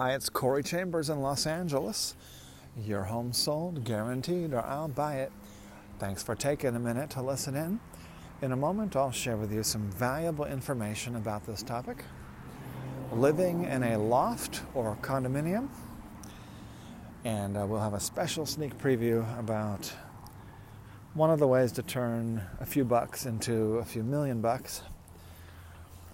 Hi, it's Corey Chambers in Los Angeles. Your home sold, guaranteed, or I'll buy it. Thanks for taking a minute to listen in. In a moment, I'll share with you some valuable information about this topic living in a loft or condominium. And uh, we'll have a special sneak preview about one of the ways to turn a few bucks into a few million bucks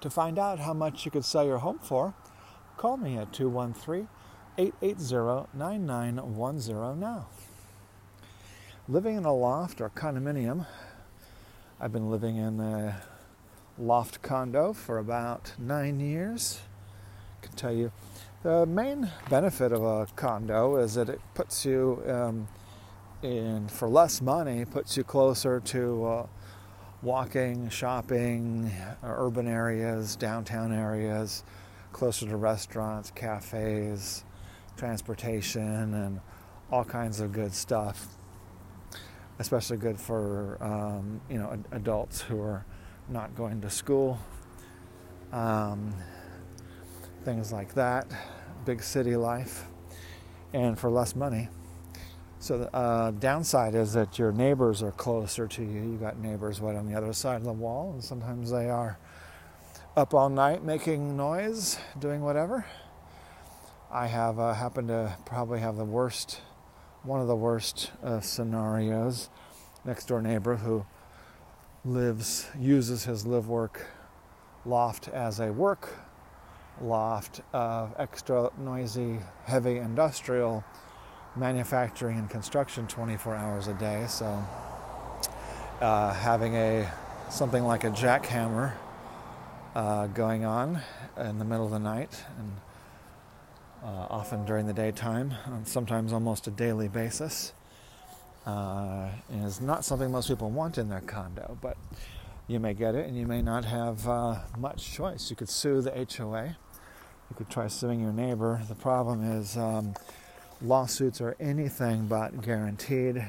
To find out how much you could sell your home for, call me at 213 880 9910 now. Living in a loft or condominium, I've been living in a loft condo for about nine years. I can tell you the main benefit of a condo is that it puts you um, in for less money, puts you closer to uh, walking, shopping, uh, urban areas, downtown areas, closer to restaurants, cafes, transportation, and all kinds of good stuff. Especially good for um, you know adults who are not going to school. Um, things like that, big city life, and for less money. So the uh, downside is that your neighbors are closer to you. You got neighbors right on the other side of the wall, and sometimes they are up all night making noise, doing whatever. I have uh, happened to probably have the worst, one of the worst uh, scenarios. Next door neighbor who lives uses his live work loft as a work loft, of extra noisy, heavy industrial manufacturing and construction 24 hours a day. So uh, having a something like a jackhammer uh, going on in the middle of the night and uh, often during the daytime, sometimes almost a daily basis, uh, is not something most people want in their condo. But you may get it, and you may not have uh, much choice. You could sue the HOA. You could try suing your neighbor. The problem is. Um, lawsuits are anything but guaranteed.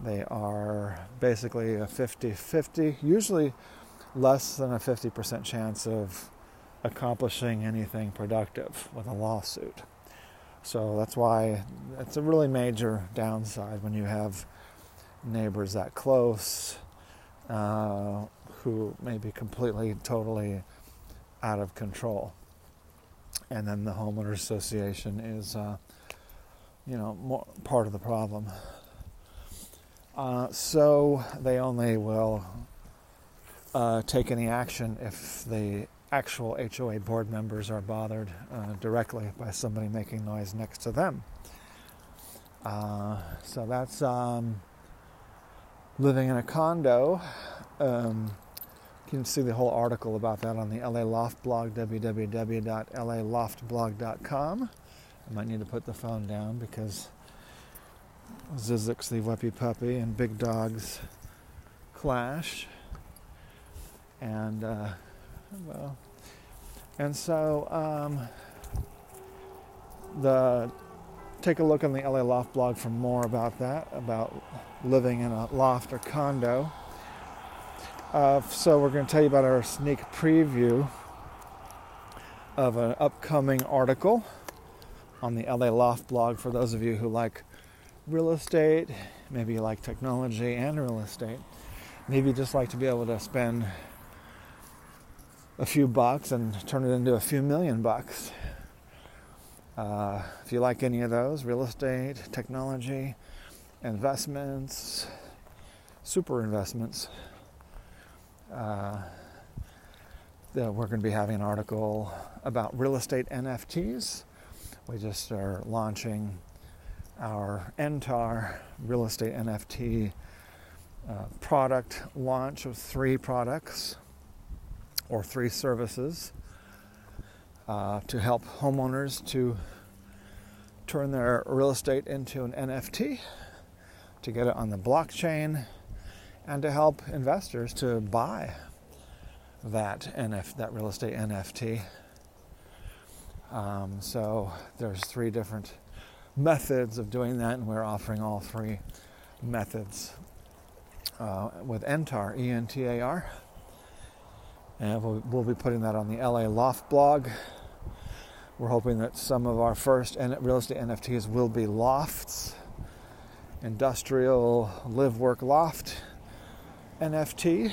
They are basically a 50 50, usually less than a 50% chance of accomplishing anything productive with a lawsuit. So that's why it's a really major downside when you have neighbors that close uh, who may be completely, totally out of control. And then the homeowners association is uh, you know, more, part of the problem. Uh, so they only will uh, take any action if the actual HOA board members are bothered uh, directly by somebody making noise next to them. Uh, so that's um, living in a condo. Um, you can see the whole article about that on the LA Loft blog, www.laloftblog.com. I might need to put the phone down because Zizix the Whoopie Puppy and Big Dogs clash. And, uh, well, and so um, the take a look on the LA Loft blog for more about that, about living in a loft or condo. Uh, so we're going to tell you about our sneak preview of an upcoming article on the LA Loft blog for those of you who like real estate, maybe you like technology and real estate. Maybe you just like to be able to spend a few bucks and turn it into a few million bucks. Uh, if you like any of those, real estate, technology, investments, super investments, uh, we're going to be having an article about real estate NFTs we just are launching our Entar real estate NFT uh, product launch of three products or three services. uh, to help homeowners to turn their real estate into an NFT, to get it on the blockchain, and to help investors to buy that NF that real estate NFT. Um, so there's three different methods of doing that, and we're offering all three methods uh, with Entar, E N T A R. And we'll, we'll, be putting that on the LA Loft blog. We're hoping that some of our first real estate NFTs will be lofts, industrial live work loft NFT.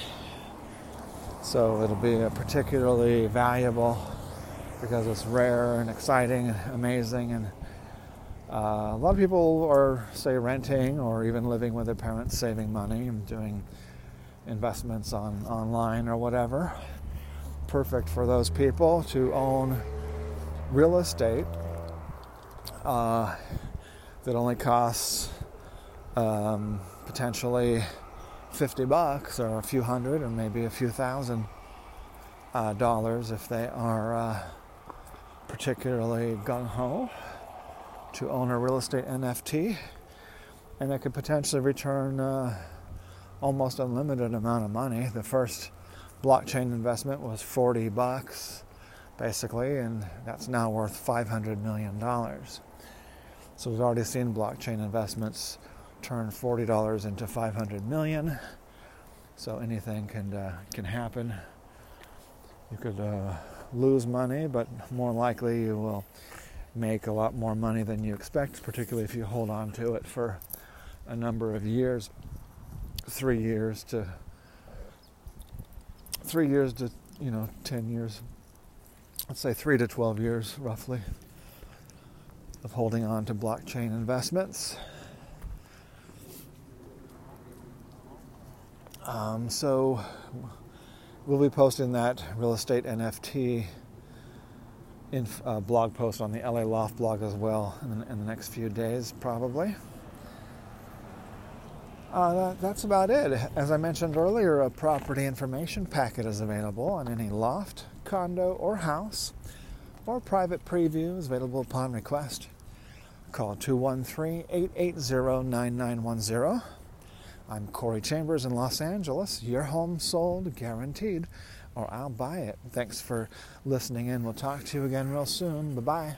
So it'll be a particularly valuable because it's rare and exciting and amazing and uh, a lot of people are, say, renting or even living with their parents, saving money and doing investments on online or whatever. Perfect for those people to own real estate uh, that only costs um, potentially 50 bucks or a few hundred or maybe a few thousand uh, dollars if they are uh, particularly gung ho to own a real estate NFT, and that could potentially return uh, almost unlimited amount of money. The first blockchain investment was 40 bucks, basically, and that's now worth 500 million dollars. So we've already seen blockchain investments turn $40 into 500 million. So anything can uh, can happen. You could uh, lose money, but more likely you will make a lot more money than you expect, particularly if you hold on to it for a number of years, three years to three years to you know ten years. Let's say three to twelve years, roughly, of holding on to blockchain investments. Um, so we'll be posting that real estate NFT in uh, blog post on the LA Loft blog as well in the, in the next few days, probably. Uh, that, that's about it. As I mentioned earlier, a property information packet is available on any loft, condo, or house, or private preview is available upon request. Call 213 880 9910. I'm Corey Chambers in Los Angeles. Your home sold guaranteed or I'll buy it. Thanks for listening in. We'll talk to you again real soon. Bye bye.